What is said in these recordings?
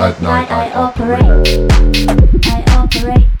At night I operate. I operate.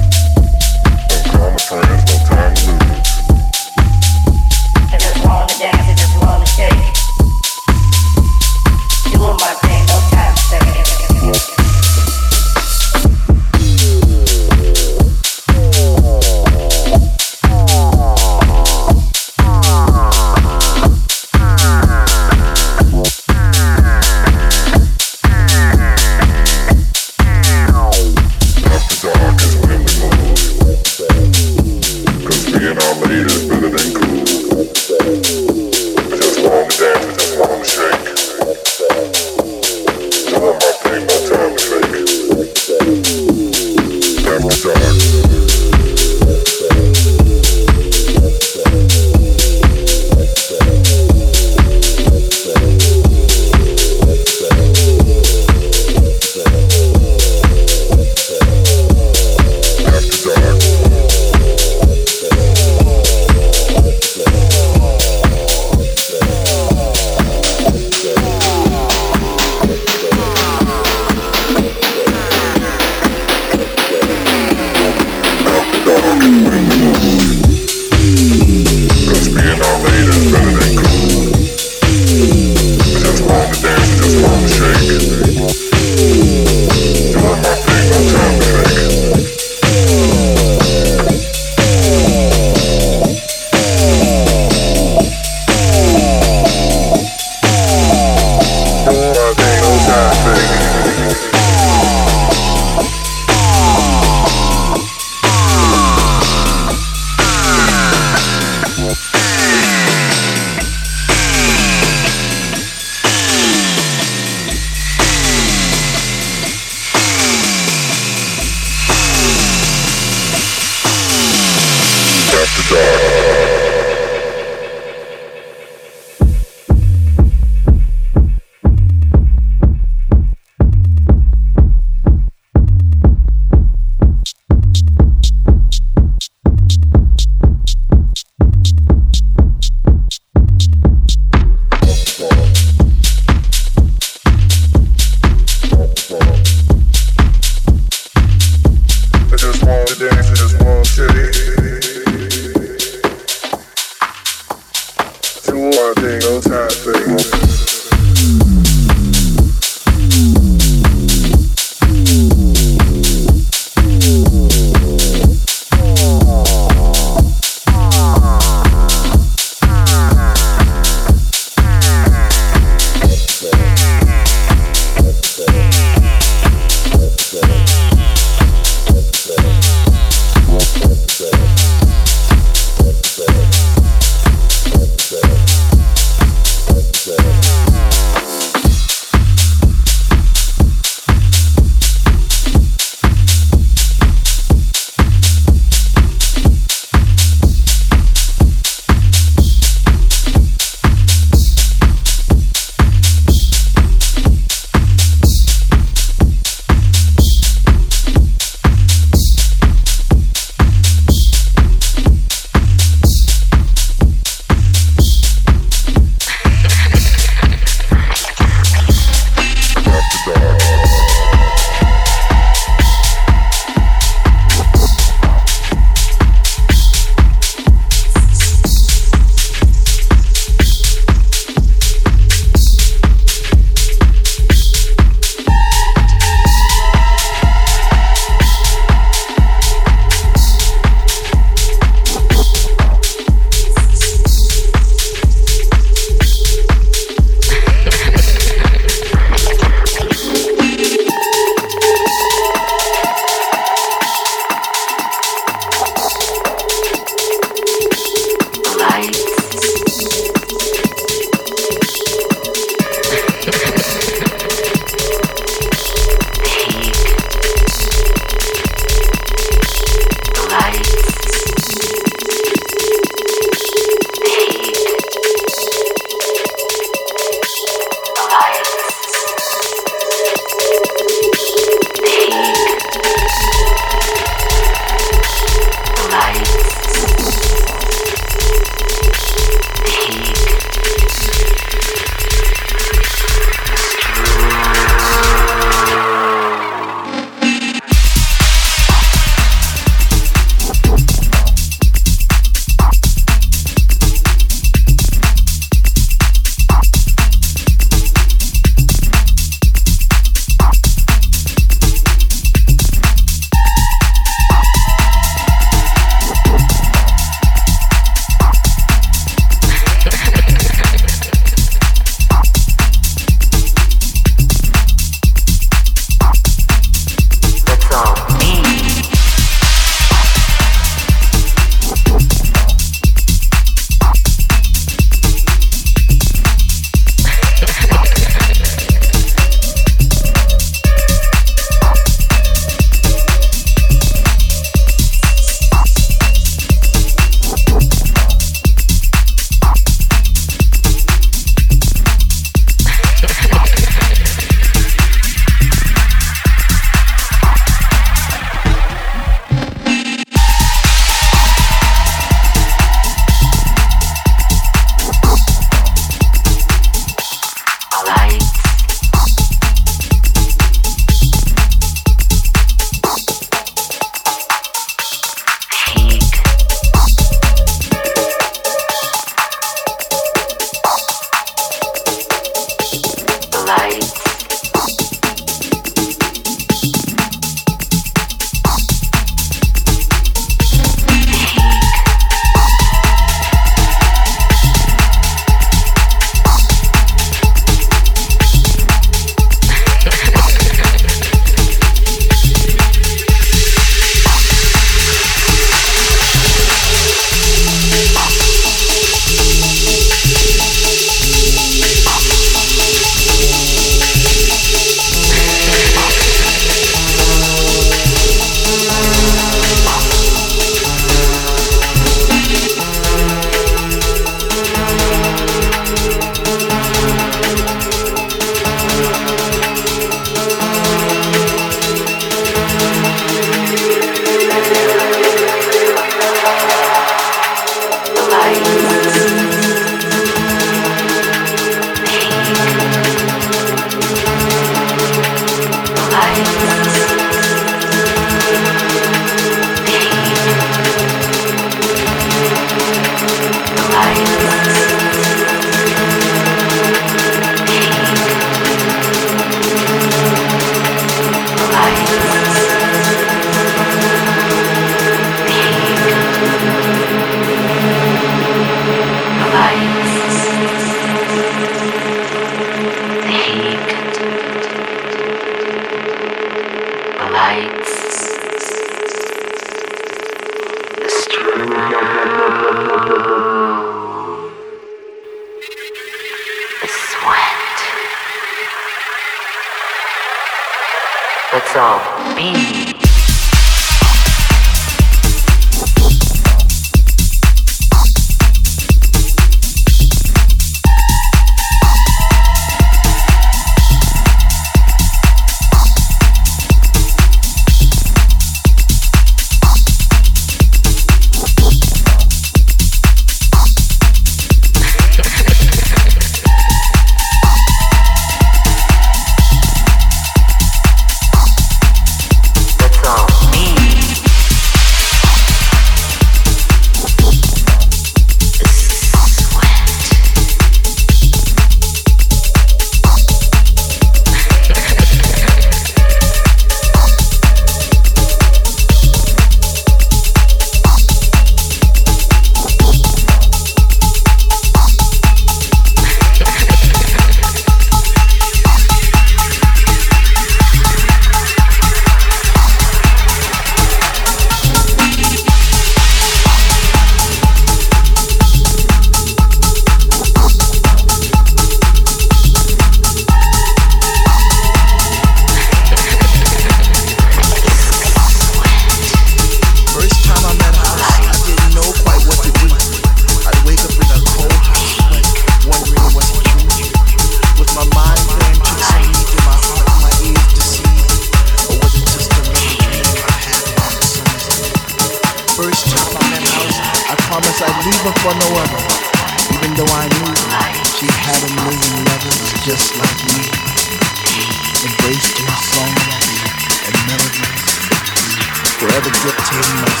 Time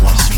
I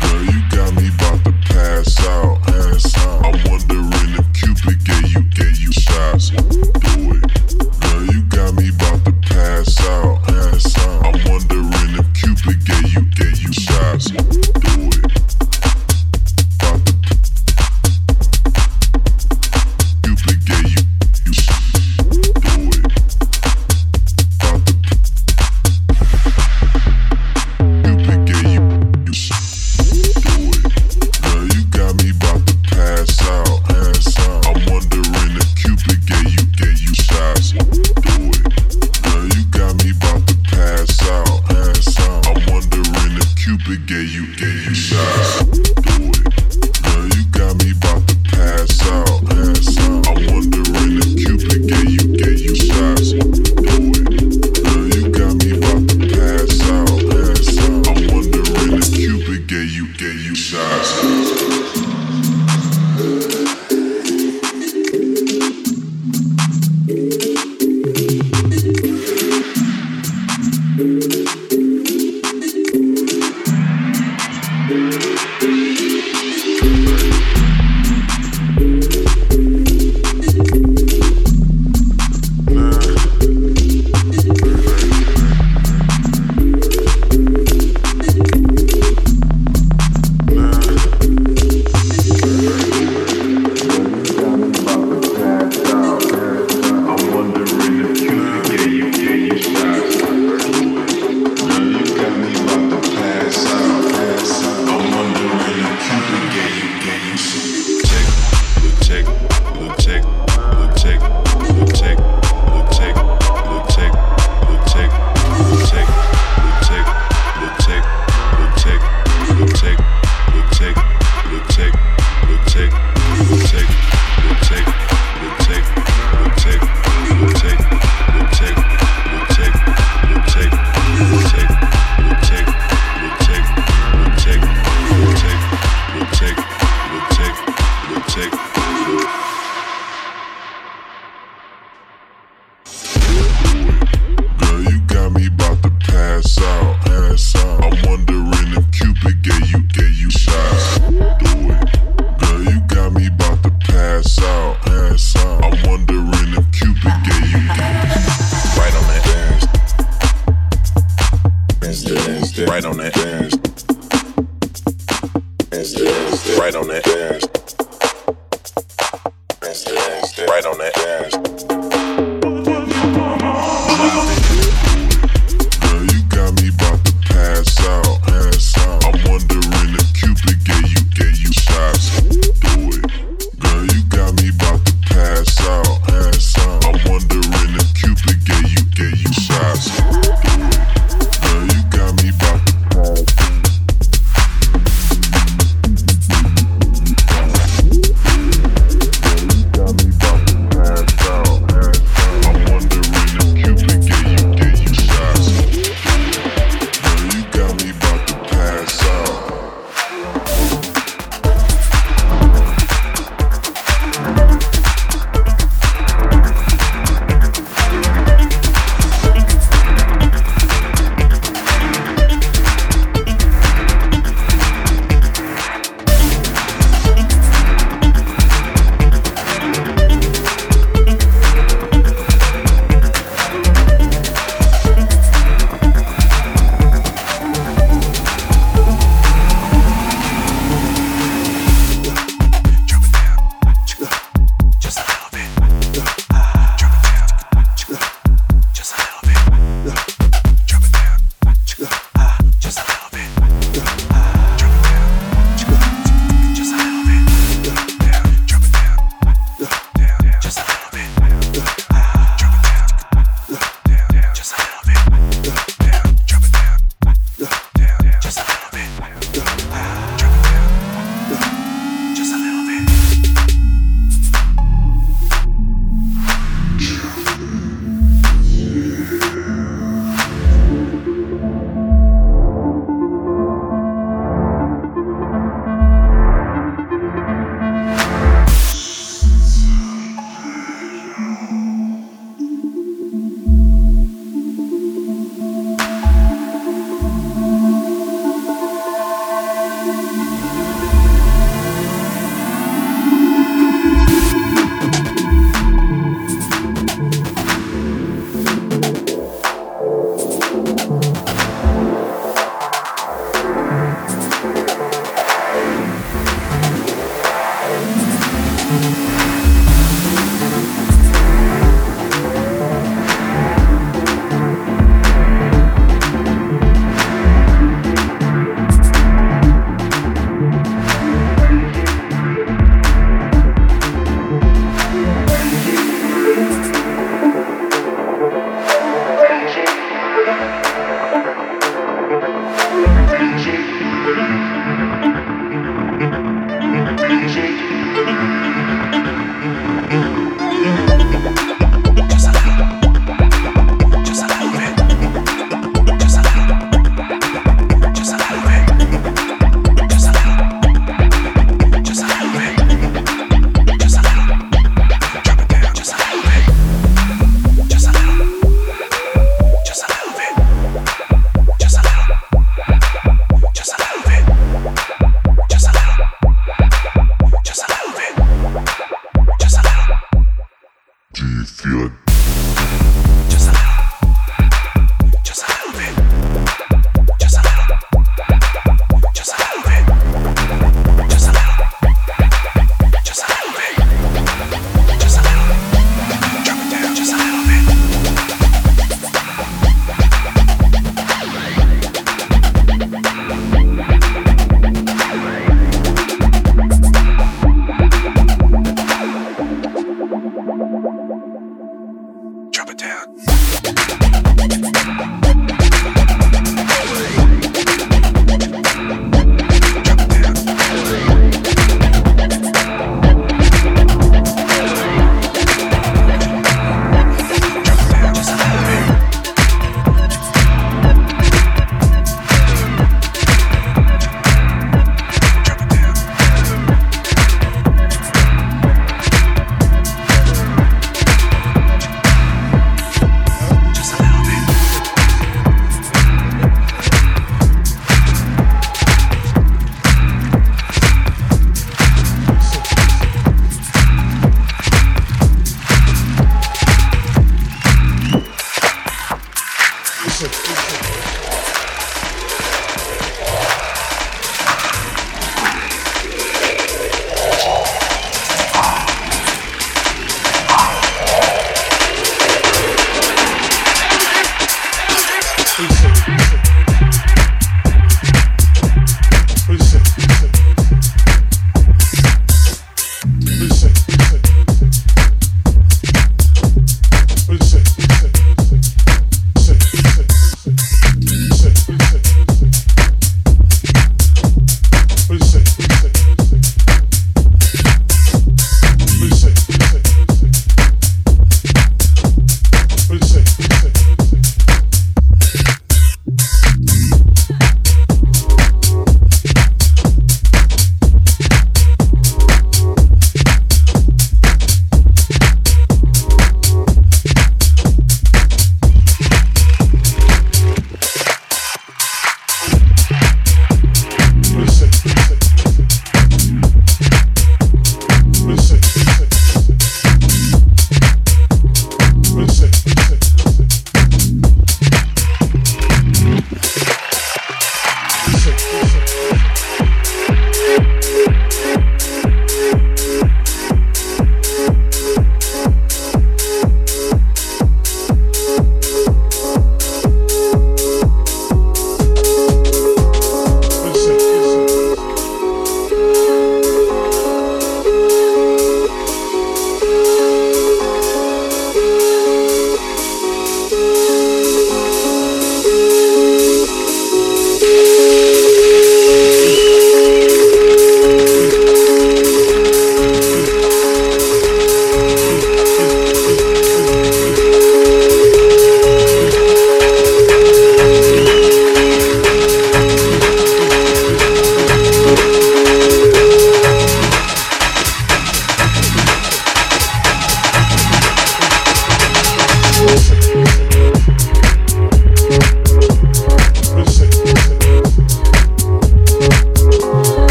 Girl, you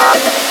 Fuck.